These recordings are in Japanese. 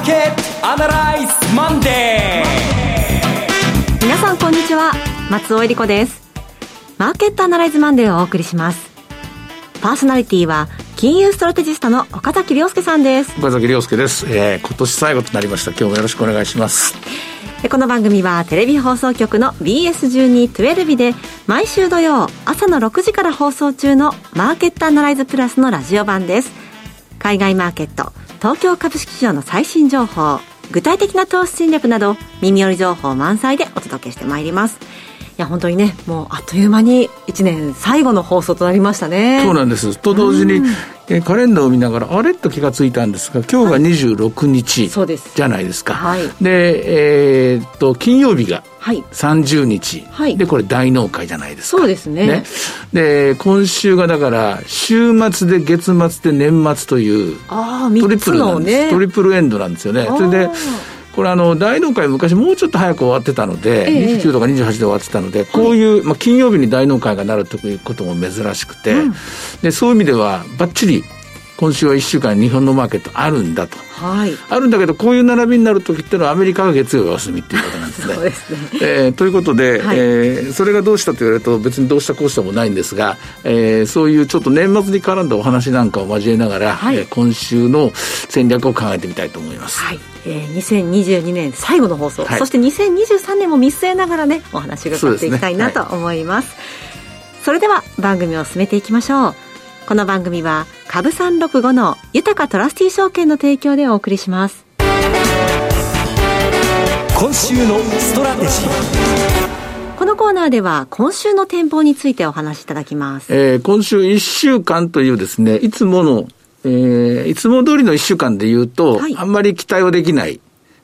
ーケットアナライズマンデー。皆さんこんにちは。松尾英里子です。マーケットアナライズマンデーをお送りします。パーソナリティは金融ストラテジストの岡崎良介さんです。岡崎良介です、えー、今年最後となりました。今日もよろしくお願いします。この番組はテレビ放送局の BS1212 で毎週土曜朝の6時から放送中のマーケットアナライズプラスのラジオ版です。海外マーケット東京株式市場の最新情報具体的な投資戦略など耳寄り情報満載でお届けしてまいります。や本当にねもうあっという間に1年最後の放送となりましたね。そうなんです。と同時に、うん、えカレンダーを見ながらあれ？と気がついたんですが今日が26日じゃないですか、はい、で、えー、っと金曜日が30日、はい、でこれ大納会じゃないですか。そうですね。ね。で今週がだから週末で月末で年末というトリプルなんです、ね、トリプルエンドなんですよね。それでこれあの大納会昔もうちょっと早く終わってたので、ええ、29とか28で終わってたので、こういう、まあ、金曜日に大納会がなるということも珍しくて、うん、でそういう意味ではばっちり今週は1週間日本のマーケットあるんだと、はい、あるんだけどこういう並びになる時っていうのはアメリカが月曜お休みっていうことなんですね。そうですね。えー、ということで、はい、えー、それがどうしたと言われると別にどうしたこうしたもないんですが、えー、そういうちょっと年末に絡んだお話なんかを交えながら、はい、えー、今週の戦略を考えてみたいと思います。はい。えー、2022年最後の放送、はい、そして2023年も見据えながらねお話を伺っていきたいなと思います。そ、ね。はい、それでは番組を進めていきましょう。この番組は株365の豊かトラスティ証券の提供でお送りします。今週のストラテジー。このコーナーでは今週の展望についてお話しいただきます。えー、今週1週間というですね、いつもの、えー、いつも通りの1週間で言うと、はい、あんまり期待はできない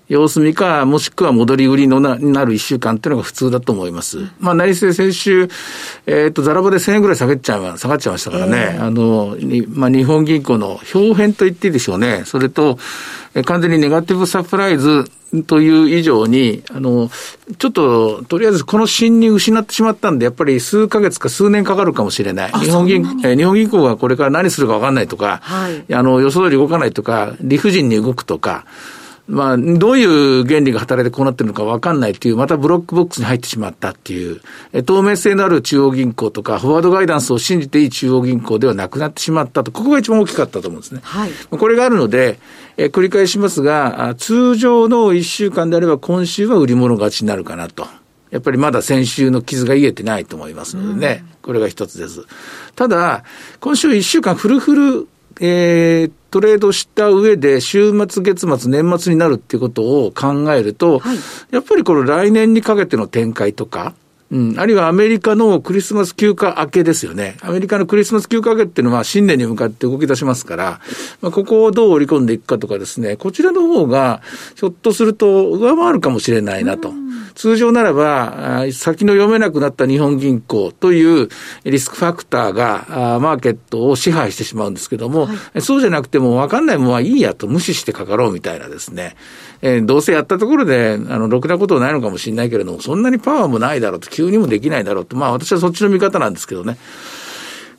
様子見か、もしくは戻り売りのななる一週間っていうのが普通だと思います。まあ、内政先週、えっ、ー、と、ザラバで1000円ぐらい下げちゃい、下がっちゃいましたからね。えー、あの、まあ、日本銀行の表変と言っていいでしょうね。それと、え完全にネガティブサプライズという以上に、あの、ちょっと、とりあえずこの信任失ってしまったんで、やっぱり数ヶ月か数年かかるかもしれない。日本銀、え日本銀行がこれから何するか分かんないとか、はい、あの、予想通り動かないとか、理不尽に動くとか、まあ、どういう原理が働いてこうなってるのか分かんないっていう、またブロックボックスに入ってしまったっていう、透明性のある中央銀行とか、フォワードガイダンスを信じていい中央銀行ではなくなってしまったと、ここが一番大きかったと思うんですね。はい、これがあるので、え繰り返しますが、通常の1週間であれば今週は売り物勝ちになるかなと。やっぱりまだ先週の傷が癒えてないと思いますのでね、うん、これが一つです。ただ、今週1週間フルフルえー、トレードした上で、週末、月末、年末になるっていうことを考えると、はい、やっぱりこの来年にかけての展開とか、うん、あるいはアメリカのクリスマス休暇明けですよね。アメリカのクリスマス休暇明けっていうのは新年に向かって動き出しますから、まあ、ここをどう織り込んでいくかとかですね、こちらの方がひょっとすると上回るかもしれないなと。通常ならば、先の読めなくなった日本銀行というリスクファクターがマーケットを支配してしまうんですけども、はい、そうじゃなくても分かんないものはいいやと無視してかかろうみたいなですね、えー、どうせやったところで、あの、ろくなことはないのかもしれないけれども、そんなにパワーもないだろうと、急にもできないだろうと、まあ私はそっちの見方なんですけどね。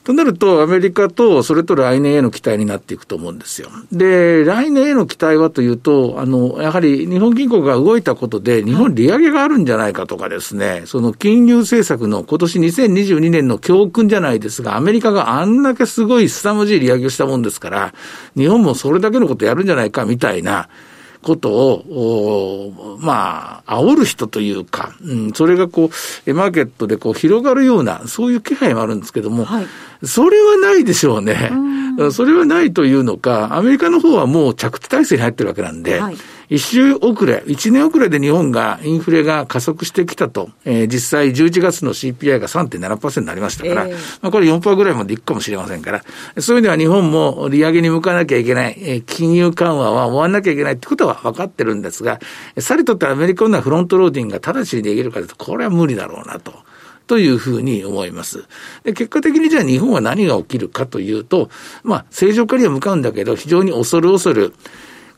となると、アメリカとそれと来年への期待になっていくと思うんですよ。で、来年への期待はというと、あの、やはり日本銀行が動いたことで、日本利上げがあるんじゃないかとかですね、その金融政策の今年2022年の教訓じゃないですが、アメリカがあんだけすごい凄まじい利上げをしたもんですから、日本もそれだけのことやるんじゃないかみたいな、ことを、まあ、煽る人というか、うん、それがこう、マーケットでこう広がるような、そういう気配もあるんですけども、はい、それはないでしょうね。それはないというのか、アメリカの方はもう着地体制に入ってるわけなんで、はい一周遅れ、一年遅れで日本がインフレが加速してきたと、えー、実際11月の CPI が3.7%になりましたから、えー、まあこれ4%ぐらいまでいくかもしれませんから、そういう意味では日本も利上げに向かなきゃいけない、えー、金融緩和は終わんなきゃいけないってことは分かってるんですが、さりとってアメリカのフロントローディングが直ちにできるかというと、これは無理だろうなと。というふうに思います。で結果的にじゃあ日本は何が起きるかというと、まあ正常化には向かうんだけど、非常に恐る恐る、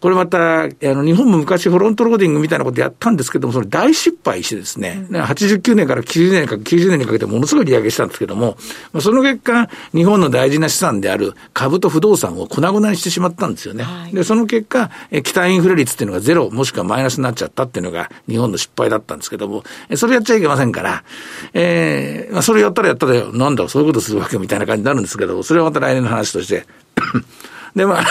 これまた、あの、日本も昔フロントローディングみたいなことやったんですけども、それ大失敗してですね、うん、89年から90年か90年にかけてものすごい利上げしたんですけども、その結果、日本の大事な資産である株と不動産を粉々にしてしまったんですよね。はい、で、その結果、期待インフレ率っていうのがゼロ、もしくはマイナスになっちゃったっていうのが日本の失敗だったんですけども、それやっちゃいけませんから、えー、まあ、それやったらやったで、なんだ、そういうことするわけみたいな感じになるんですけど、それはまた来年の話としてで、まあ、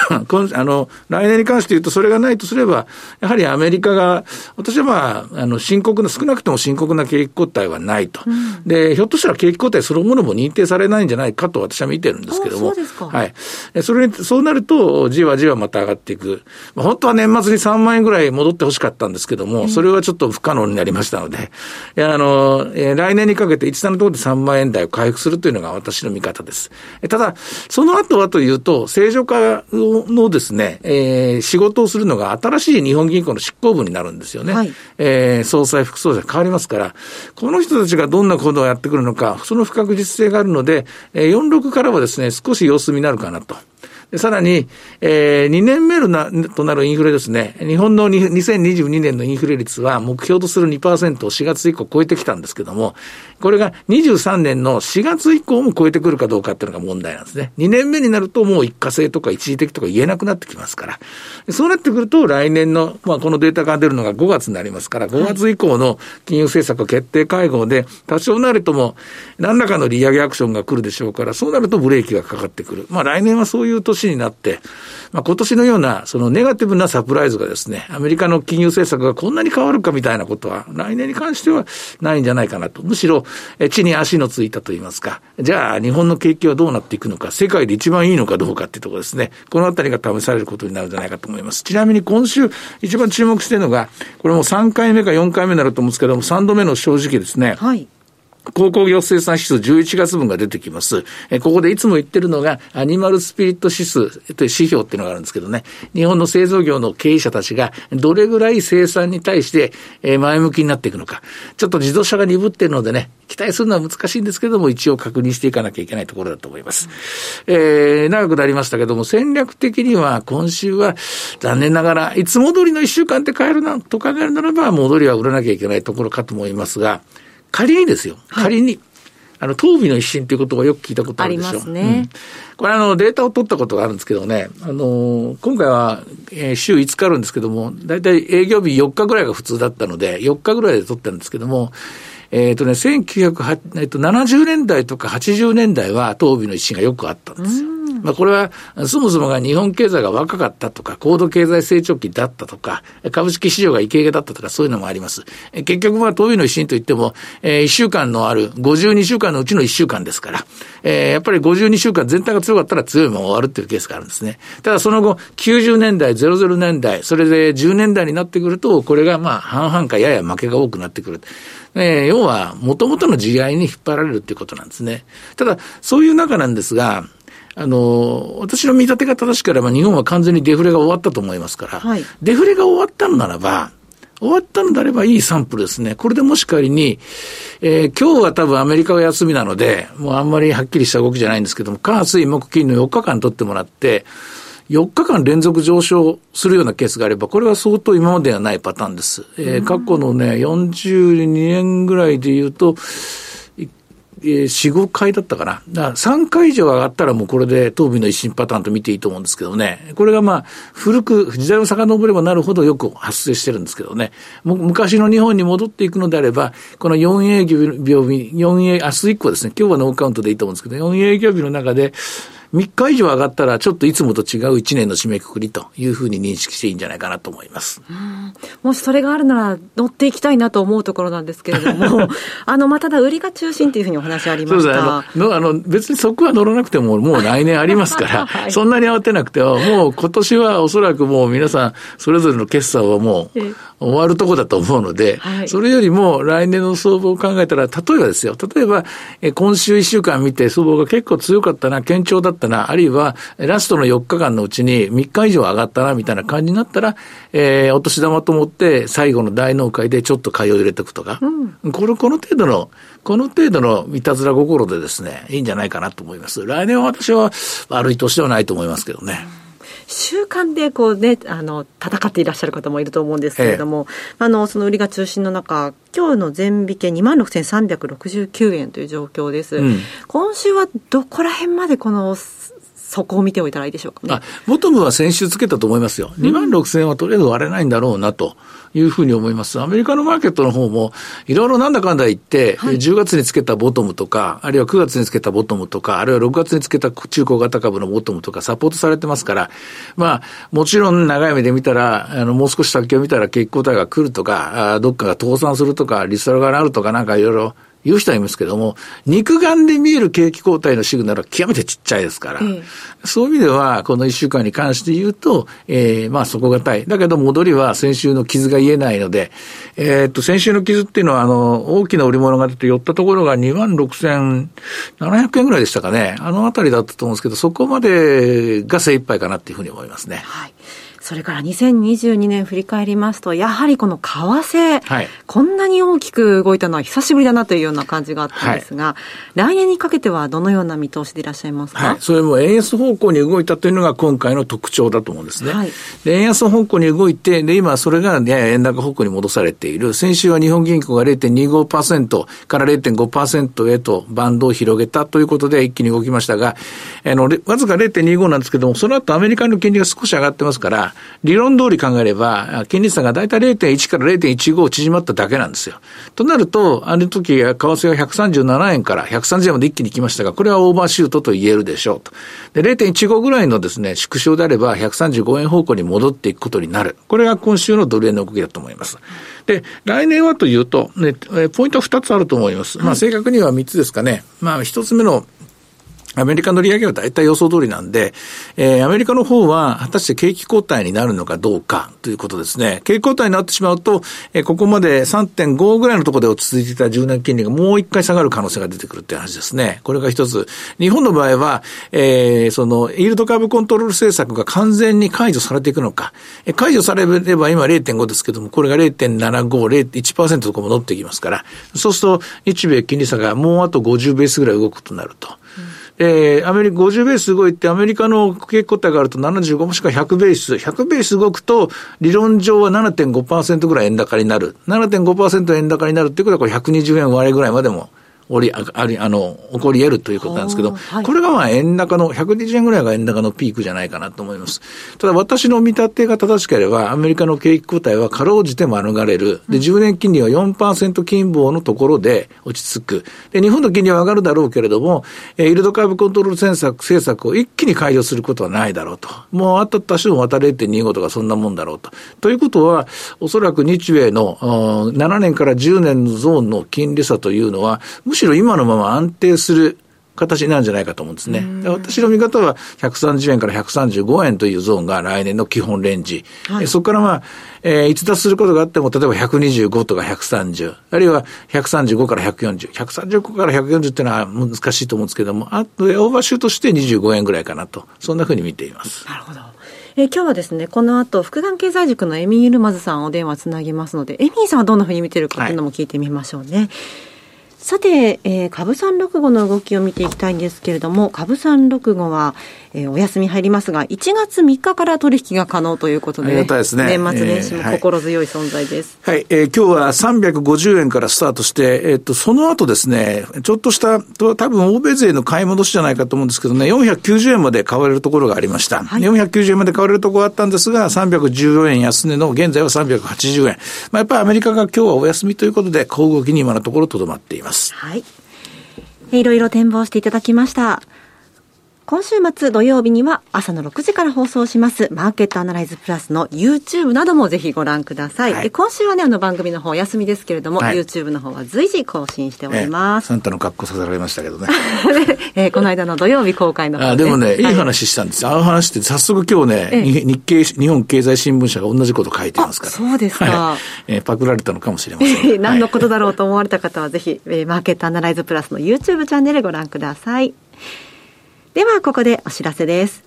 あの、来年に関して言うと、それがないとすれば、やはりアメリカが、私はまあ、あの、深刻な、少なくとも深刻な景気後退はないと。うん、で、ひょっとしたら景気後退そのものも認定されないんじゃないかと私は見てるんですけども。はい。それ、そうなると、じわじわまた上がっていく。まあ、本当は年末に3万円ぐらい戻ってほしかったんですけども、それはちょっと不可能になりましたので、いや、あの、えー、来年にかけて一段のところで3万円台を回復するというのが私の見方です。ただ、その後はというと、正常化のですね、えー、仕事をするのが新しい日本銀行の執行部になるんですよね。はい、えー、総裁、副総裁変わりますから、この人たちがどんなことをやってくるのか、その不確実性があるので、えー、46からはですね、少し様子見になるかなと。さらに、えー、2年目なとなるインフレですね。日本の2022年のインフレ率は目標とする2%を4月以降超えてきたんですけども、これが23年の4月以降も超えてくるかどうかっていうのが問題なんですね。2年目になるともう一過性とか一時的とか言えなくなってきますから。そうなってくると来年の、まあこのデータが出るのが5月になりますから、5月以降の金融政策決定会合で多少なるとも何らかの利上げアクションが来るでしょうから、そうなるとブレーキがかかってくる。まあ来年はそういう年年になって、まあ、今年のような、そのネガティブなサプライズがですね、アメリカの金融政策がこんなに変わるかみたいなことは、来年に関してはないんじゃないかなと。むしろ、地に足のついたと言いますか、じゃあ、日本の景気はどうなっていくのか、世界で一番いいのかどうかっていうところですね。このあたりが試されることになるんじゃないかと思います。ちなみに今週、一番注目しているのが、これも3回目か4回目になると思うんですけども、3度目の正直ですね。はい。鉱工業生産指数11月分が出てきます。えここでいつも言ってるのが、アニマルスピリット指数という指標っていうのがあるんですけどね、日本の製造業の経営者たちがどれぐらい生産に対して前向きになっていくのか。ちょっと自動車が鈍ってるのでね、期待するのは難しいんですけども、一応確認していかなきゃいけないところだと思います。えー、長くなりましたけども、戦略的には今週は残念ながら、いつも通りの一週間って変えるな、と考えるならば、戻りは売らなきゃいけないところかと思いますが、仮にですよ、仮に、はい、あの、東美の一新ということをよく聞いたことあるでしょ。ありますね。うん、これあの、データを取ったことがあるんですけどね、あの、今回は、えー、週5日あるんですけども、だいたい営業日4日ぐらいが普通だったので、4日ぐらいで取ってるんですけども、えっ、ー、とね、1970年代とか80年代は東美の一新がよくあったんですよ。まあ、これは、そもそもが日本経済が若かったとか、高度経済成長期だったとか、株式市場がイケイケだったとか、そういうのもあります。結局、まあ、東洋の一新といっても、えー、1週間のある52週間のうちの1週間ですから、えー、やっぱり52週間全体が強かったら強いまま終わるっていうケースがあるんですね。ただその後、90年代、00年代、それで10年代になってくると、これがまあ、半々かやや負けが多くなってくる。えー、要は、もともとの時代に引っ張られるっていうことなんですね。ただ、そういう中なんですが、あの、私の見立てが正しければ日本は完全にデフレが終わったと思いますから、はい、デフレが終わったのならば、終わったのであればいいサンプルですね。これでもし仮に、えー、今日は多分アメリカは休みなので、もうあんまりはっきりした動きじゃないんですけども、火、水、木、金の4日間取ってもらって、4日間連続上昇するようなケースがあれば、これは相当今まではないパターンです。えー、過去のね、42年ぐらいで言うと、えー、4、5回だったかな。だから3回以上上がったらもうこれで当備の一新パターンと見ていいと思うんですけどね。これがまあ、古く、時代を遡ればなるほどよく発生してるんですけどね。昔の日本に戻っていくのであれば、この4営業日、4営、明日以降ですね。今日はノーカウントでいいと思うんですけど、4営業日の中で、3日以上上がったら、ちょっといつもと違う1年の締めくくりというふうに認識していいんじゃないかなと思います。もしそれがあるなら、乗っていきたいなと思うところなんですけれども、あの、まあ、ただ、売りが中心というふうにお話ありました。そうですあのあの、別にそこは乗らなくても、もう来年ありますから、はい、そんなに慌てなくても、もう今年はおそらくもう皆さん、それぞれの決算はもう、終わるとこだと思うので、はい、それよりも来年の相場を考えたら、例えばですよ、例えば、え今週1週間見て相場が結構強かったな、堅調だったな、あるいはラストの4日間のうちに3日以上上がったな、みたいな感じになったら、えー、お年玉と思って最後の大納会でちょっと買いを入れておくとか、うん、この、この程度の、この程度のいたずら心でですね、いいんじゃないかなと思います。来年は私は悪い年ではないと思いますけどね。週間でこうね、あの、戦っていらっしゃる方もいると思うんですけれども、ええ、あの、その売りが中心の中、今日の全引け26,369円という状況です。うん、今週はどこら辺までこのそこを見ておいたらいいでしょうか、ね、あボトムは先週つけたと思いますよ。2万6000円はとりあえず割れないんだろうなというふうに思います。アメリカのマーケットの方も、いろいろなんだかんだ言って、はい、10月につけたボトムとか、あるいは9月につけたボトムとか、あるいは6月につけた中古型株のボトムとかサポートされてますから、まあ、もちろん長い目で見たら、あの、もう少し先を見たら景気後退が来るとか、あどっかが倒産するとか、リストラがなるとかなんかいろいろ言う人はいますけども、肉眼で見える景気後退のシグナルは極めてちっちゃいですから、そういう意味では、この一週間に関して言うと、えー、まあ底堅い。だけど戻りは先週の傷が言えないので、えー、っと、先週の傷っていうのは、あの、大きな売り物が出て寄ったところが2万6700円ぐらいでしたかね。あのあたりだったと思うんですけど、そこまでが精一杯かなっていうふうに思いますね。はい。それから2022年振り返りますと、やはりこの為替、はい、こんなに大きく動いたのは久しぶりだなというような感じがあったんですが、はい、来年にかけてはどのような見通しでいらっしゃいますか、はい、それも円安方向に動いたというのが今回の特徴だと思うんですね。円安方向に動いて、で、今それが、ね、円高方向に戻されている。先週は日本銀行が0.25%から0.5%へとバンドを広げたということで一気に動きましたが、あの、わずか0.25なんですけども、その後アメリカの金利が少し上がってますから、理論通り考えれば、金利差が大体0.1から0.15縮まっただけなんですよ。となると、あの時、為替が137円から130円まで一気に来ましたが、これはオーバーシュートと言えるでしょうと。で、0.15ぐらいのですね、縮小であれば135円方向に戻っていくことになる。これが今週のドル円の動きだと思います。で、来年はというと、ね、ポイントは2つあると思います。まあ、正確には3つですかね。まあ、1つ目のアメリカの利上げは大体予想通りなんで、えー、アメリカの方は果たして景気後退になるのかどうかということですね。景気後退になってしまうと、えー、ここまで3.5ぐらいのところで落ち着いていた10年金利がもう一回下がる可能性が出てくるっていう話ですね。これが一つ。日本の場合は、えー、その、イールドカーブコントロール政策が完全に解除されていくのか。えー、解除されれば今0.5ですけども、これが0.75、0.1%とか戻ってきますから、そうすると日米金利差がもうあと50ベースぐらい動くことになると。うんえー、アメリカ50ベース動いて、アメリカの景気個体があると75もしくは100ベース、100ベース動くと、理論上は7.5%ぐらい円高になる。7.5%円高になるっていうことは、これ120円割れぐらいまでもおり、あり、あの、起こり得るということなんですけど、はい、これがまあ円高の、120円ぐらいが円高のピークじゃないかなと思います。ただ私の見立てが正しければ、アメリカの景気後退はかろうじて免れる。で、10年金利は4%金棒のところで落ち着く。で、日本の金利は上がるだろうけれども、えー、イルドカーブコントロール政策、政策を一気に解除することはないだろうと。もうあった多少また0.25とかそんなもんだろうと。ということは、おそらく日米の7年から10年のゾーンの金利差というのは、むしろ今のまま安定する形なんじゃないかと思うんですね。私の見方は130円から135円というゾーンが来年の基本レンジ。はい、そこからまあ、えー、逸脱することがあっても、例えば125とか130、あるいは135から140、135から140っていうのは難しいと思うんですけども、あとオーバーシュートして25円ぐらいかなと、そんなふうに見ています。なるほど。えー、今日はですね、この後、福眼経済塾のエミー・ユルマズさんお電話つなぎますので、エミーさんはどんなふうに見てるかというのも聞いてみましょうね。はいさて、えー、株三六五の動きを見ていきたいんですけれども、株三六五は、えー、お休み入りますが、1月3日から取引が可能ということで、ありがたいですね。年末年始も心強い存在です。えー、はい、はい、えー、今日は350円からスタートして、えー、っと、その後ですね、ちょっとした、多分欧米勢の買い戻しじゃないかと思うんですけどね、490円まで買われるところがありました。はい、490円まで買われるところがあったんですが、314円安値の現在は380円。まあ、やっぱりアメリカが今日はお休みということで、小動きに今のところとどまっています。はい。いろいろ展望していただきました。今週末土曜日には朝の6時から放送しますマーケットアナライズプラスの YouTube などもぜひご覧ください。はい、今週はね、あの番組の方お休みですけれども、はい、YouTube の方は随時更新しております。えー、サンタの格好させられましたけどね。えー、この間の土曜日公開のあでもね、いい話したんですよ。あの話って早速今日ね、えー、日経、日本経済新聞社が同じこと書いてますから。そうですか。はい、えー、パクられたのかもしれません。何のことだろうと思われた方はぜひ、えー、マーケットアナライズプラスの YouTube チャンネルご覧ください。ではここでお知らせです。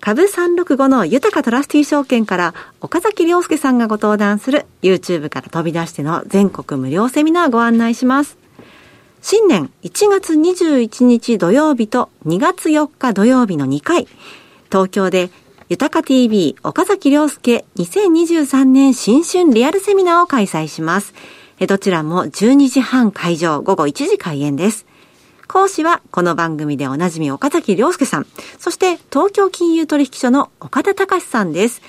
株365の豊かトラスティー証券から岡崎亮介さんがご登壇する YouTube から飛び出しての全国無料セミナーご案内します。新年1月21日土曜日と2月4日土曜日の2回、東京で豊か TV 岡崎亮介2023年新春リアルセミナーを開催します。どちらも12時半会場、午後1時開演です。講師はこの番組でおなじみ岡崎亮介さん、そして東京金融取引所の岡田隆さんです。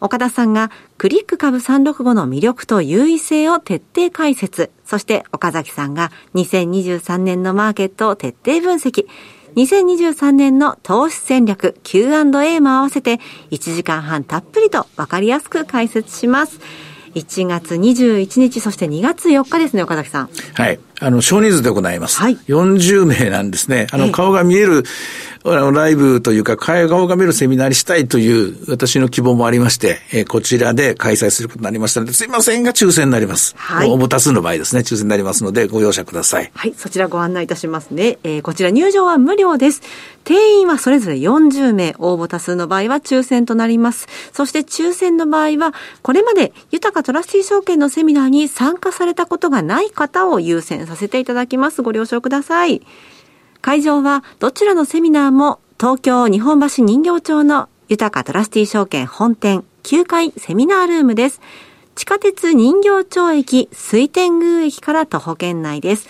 岡田さんがクリック株365の魅力と優位性を徹底解説。そして岡崎さんが2023年のマーケットを徹底分析。2023年の投資戦略 Q&A も合わせて1時間半たっぷりとわかりやすく解説します。1月21日、そして2月4日ですね、岡崎さん。はい。あの、少人数で行います。はい。40名なんですね。あの、顔が見える、あの、ライブというか、顔が見えるセミナーにしたいという私の希望もありまして、えー、こちらで開催することになりましたので、すいませんが抽選になります。はい。応募多数の場合ですね、抽選になりますので、ご容赦ください。はい、そちらご案内いたしますね。えー、こちら入場は無料です。定員はそれぞれ40名、応募多数の場合は抽選となります。そして抽選の場合は、これまで豊かトラスティ証券のセミナーに参加されたことがない方を優先ささせていただきます。ご了承ください。会場はどちらのセミナーも東京日本橋人形町の豊かトラスティ証券本店9階セミナールームです。地下鉄人形町駅水天宮駅から徒歩圏内です。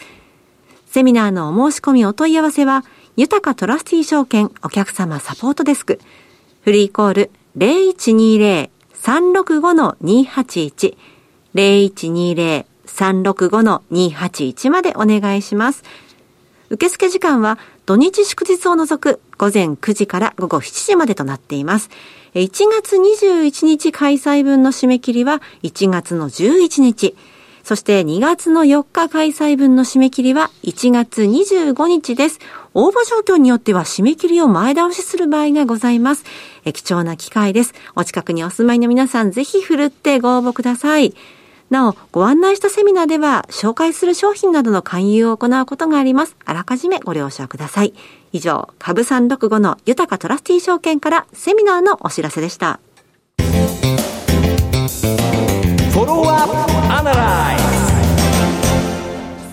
セミナーのお申し込みお問い合わせは、豊かトラスティ証券お客様サポートデスク。フリーコール0120-365-281。365-281までお願いします。受付時間は土日祝日を除く午前9時から午後7時までとなっています。1月21日開催分の締め切りは1月の11日。そして2月の4日開催分の締め切りは1月25日です。応募状況によっては締め切りを前倒しする場合がございます。貴重な機会です。お近くにお住まいの皆さんぜひ振るってご応募ください。なお、ご案内したセミナーでは、紹介する商品などの勧誘を行うことがあります。あらかじめご了承ください。以上、株365の豊かトラスティー証券からセミナーのお知らせでした。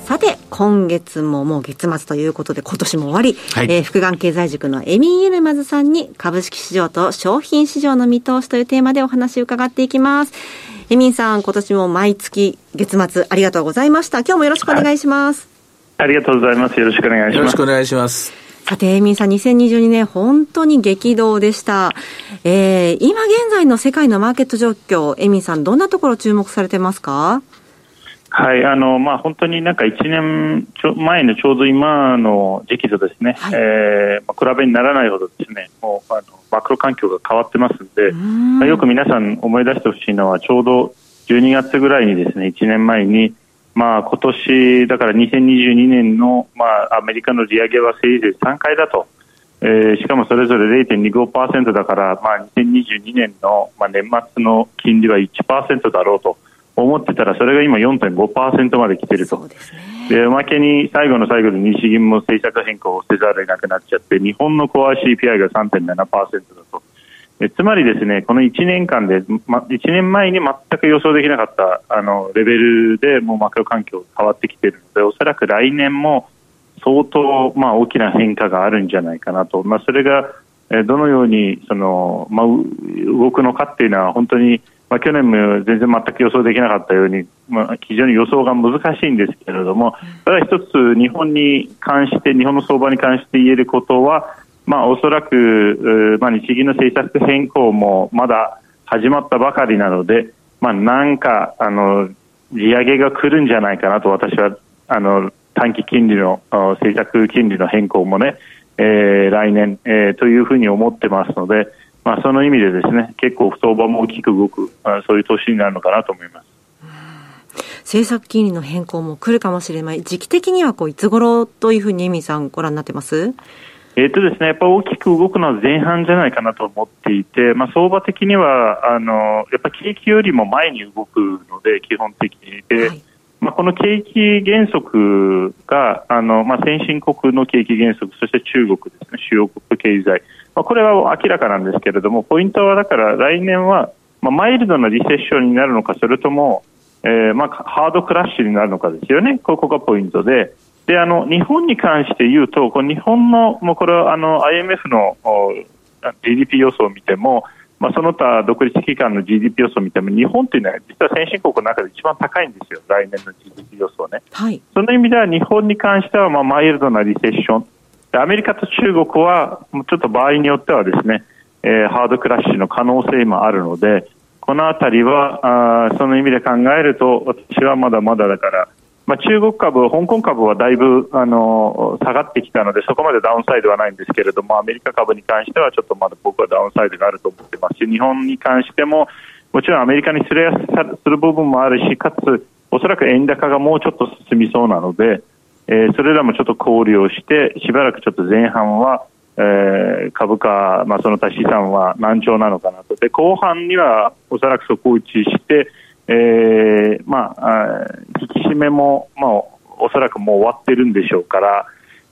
さて、今月ももう月末ということで、今年も終わり、はい、えー、福眼経済塾のエミン・ユルマズさんに株式市場と商品市場の見通しというテーマでお話を伺っていきます。エミンさん、今年も毎月月末ありがとうございました。今日もよろしくお願いします。ありがとうございます。よろしくお願いします。よろしくお願いします。さて、エミンさん、2022年、本当に激動でした。えー、今現在の世界のマーケット状況、エミンさん、どんなところ注目されてますかはい、あの、まあ、本当になんか1年前のちょうど今の時期とですね、はい、えー、まあ、比べにならないほどですね、もう、あの、マクロ環境が変わってますんで、んよく皆さん思い出してほしいのは、ちょうど12月ぐらいにですね、1年前に、まあ、今年、だから2022年の、まあ、アメリカの利上げはせいぜい3回だと。えー、しかもそれぞれ0.25%だから、まあ、2022年の、まあ、年末の金利は1%だろうと。思ってたらそれが今4.5%まで来てると。で、おまけに最後の最後で日銀も政策変更をせざるを得なくなっちゃって、日本のコア CPI が3.7%だと。つまりですね、この1年間で、ま、1年前に全く予想できなかったあのレベルでもうマクロ環境変わってきているので、おそらく来年も相当、まあ、大きな変化があるんじゃないかなと。まあ、それがどのようにその、まあ、動くのかっていうのは本当にまあ、去年も全然全く予想できなかったように、まあ、非常に予想が難しいんですけれども、ただ一つ日本に関して、日本の相場に関して言えることは、まあ、おそらく、まあ、日銀の政策変更もまだ始まったばかりなので、まあ、なんか、あの、利上げが来るんじゃないかなと私は、あの、短期金利の、政策金利の変更もね、えー、来年、えー、というふうに思ってますので、まあ、その意味でですね結構相場も大きく動く、まあ、そういう年になるのかなと思います。政策金利の変更も来るかもしれない、時期的にはこういつ頃というふうに、エミさん、ご覧になってます？えーとですね、やっぱ大きく動くのは前半じゃないかなと思っていて、まあ、相場的にはあのやっぱ景気よりも前に動くので、基本的に。で、はいまあ、この景気減速があの、まあ、先進国の景気減速、そして中国ですね、主要国経済、まあ、これは明らかなんですけれども、ポイントはだから来年は、まあ、マイルドなリセッションになるのか、それとも、えー、まあ、ハードクラッシュになるのかですよね、ここがポイントで、であの日本に関して言うと、こ日本の、もうこれはあの IMF の GDP 予想を見ても、まあ、その他独立機関の GDP 予想を見ても日本というのは実は先進国の中で一番高いんですよ、来年の GDP 予想ね。はい、その意味では日本に関してはまあマイルドなリセッションアメリカと中国はちょっと場合によってはですね、えー、ハードクラッシュの可能性もあるのでこのあたりはあその意味で考えると私はまだまだだからまあ、中国株、香港株はだいぶあの下がってきたのでそこまでダウンサイドはないんですけれどもアメリカ株に関してはちょっとまだ僕はダウンサイドがあると思ってますし日本に関してももちろんアメリカにすれやする部分もあるしかつおそらく円高がもうちょっと進みそうなので、えー、それらもちょっと考慮してしばらくちょっと前半は、えー、株価、まあ、その他資産は難聴なのかなとで後半にはおそらく底打ちしてえー、まあ、引き締めも、まあ、おそらくもう終わってるんでしょうから、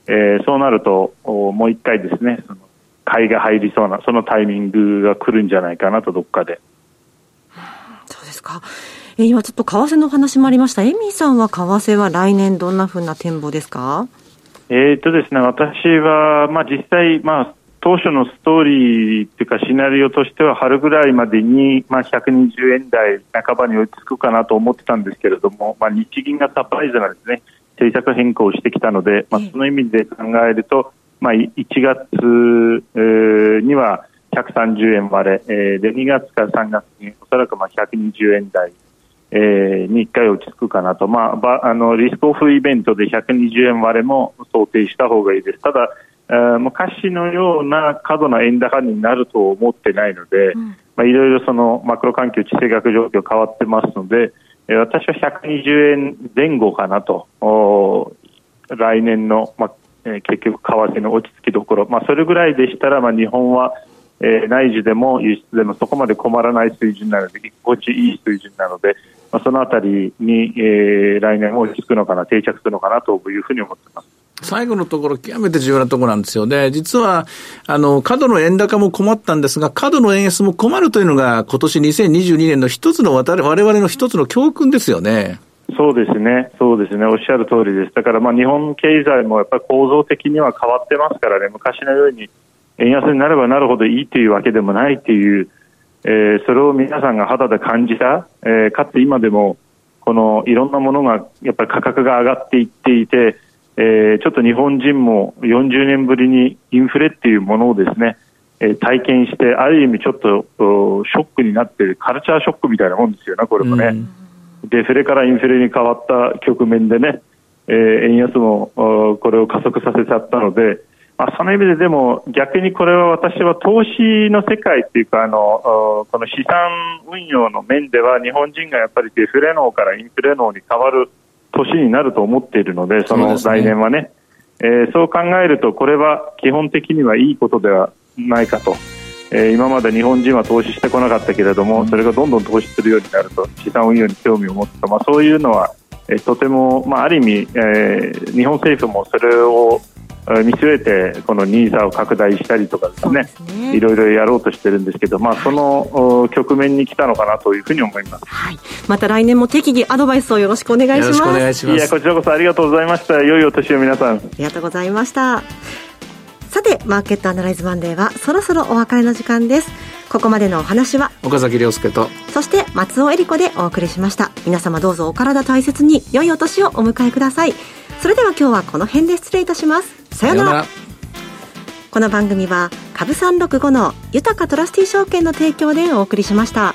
えー、そうなると、もう一回ですね、その買いが入りそうな、そのタイミングが来るんじゃないかなと、どっかで。そうですか。えー、今ちょっと為替の話もありました。エミさんは為替は来年どんなふうな展望ですか？えっとですね、私は、まあ実際、まあ当初のストーリーというかシナリオとしては春ぐらいまでに、まあ、120円台半ばに追いつくかなと思ってたんですけれども、まあ、日銀がサプライズなですね。政策変更をしてきたので、まあ、その意味で考えると、まあ、1月、には130円割れ、えー、で2月から3月におそらくまあ120円台、えー、に1回落ち着くかなと、まあ、あのリスクオフイベントで120円割れも想定した方がいいです。ただ昔のような過度な円高になると思ってないので、まあ、いろいろそのマクロ環境、地政学状況変わってますので、私は120円前後かなと、来年の、まあ、結局、為替の落ち着きどころ、まあ、それぐらいでしたら、まあ、日本は、えー、内需でも輸出でもそこまで困らない水準なので、心地いい水準なので、まあ、そのあたりに、えー、来年も落ち着くのかな、定着するのかなというふうに思っています。最後のところ、極めて重要なところなんですよね。実は、あの、過度の円高も困ったんですが、過度の円安も困るというのが、今年2022年の一つの我々の一つの教訓ですよね。そうですね、そうですね、おっしゃる通りです。だから、まあ、日本経済もやっぱり構造的には変わってますからね、昔のように円安になればなるほどいいというわけでもないという、えー、それを皆さんが肌で感じた、えー、かつ今でも、このいろんなものがやっぱり価格が上がっていっていて、えー、ちょっと日本人も40年ぶりにインフレっていうものをですね、えー、体験して、ある意味ちょっとショックになっているカルチャーショックみたいなもんですよね、これもね。デフレからインフレに変わった局面でね、えー、円安もこれを加速させちゃったので、まあ、その意味ででも逆にこれは私は投資の世界っていうかあのこの資産運用の面では日本人がやっぱりデフレ脳からインフレ脳に変わる年になると思っているので、その来年はね、ねえー、そう考えると、これは基本的にはいいことではないかと。えー、今まで日本人は投資してこなかったけれども、それがどんどん投資するようになると、資産運用に興味を持った、まあ、そういうのは、えー、とても、まあ、ある意味、えー、日本政府もそれを見据えてこのニーサを拡大したりとかですね、ね、いろいろやろうとしてるんですけど、まあ、その局面に来たのかなというふうに思います、はい、また来年も適宜アドバイスをよろしくお願いします。いします。いやこちらこそありがとうございました。良いお年を皆さん。ありがとうございました。さてマーケットアナライズマンデーはそろそろお別れの時間です。ここまでのお話は岡崎亮介とそして松尾恵里子でお送りしました。皆様どうぞお体大切に良いお年をお迎えください。それでは今日はこの辺で失礼いたしますさようならこの番組は株三六五の豊かトラスティ証券の提供でお送りしました。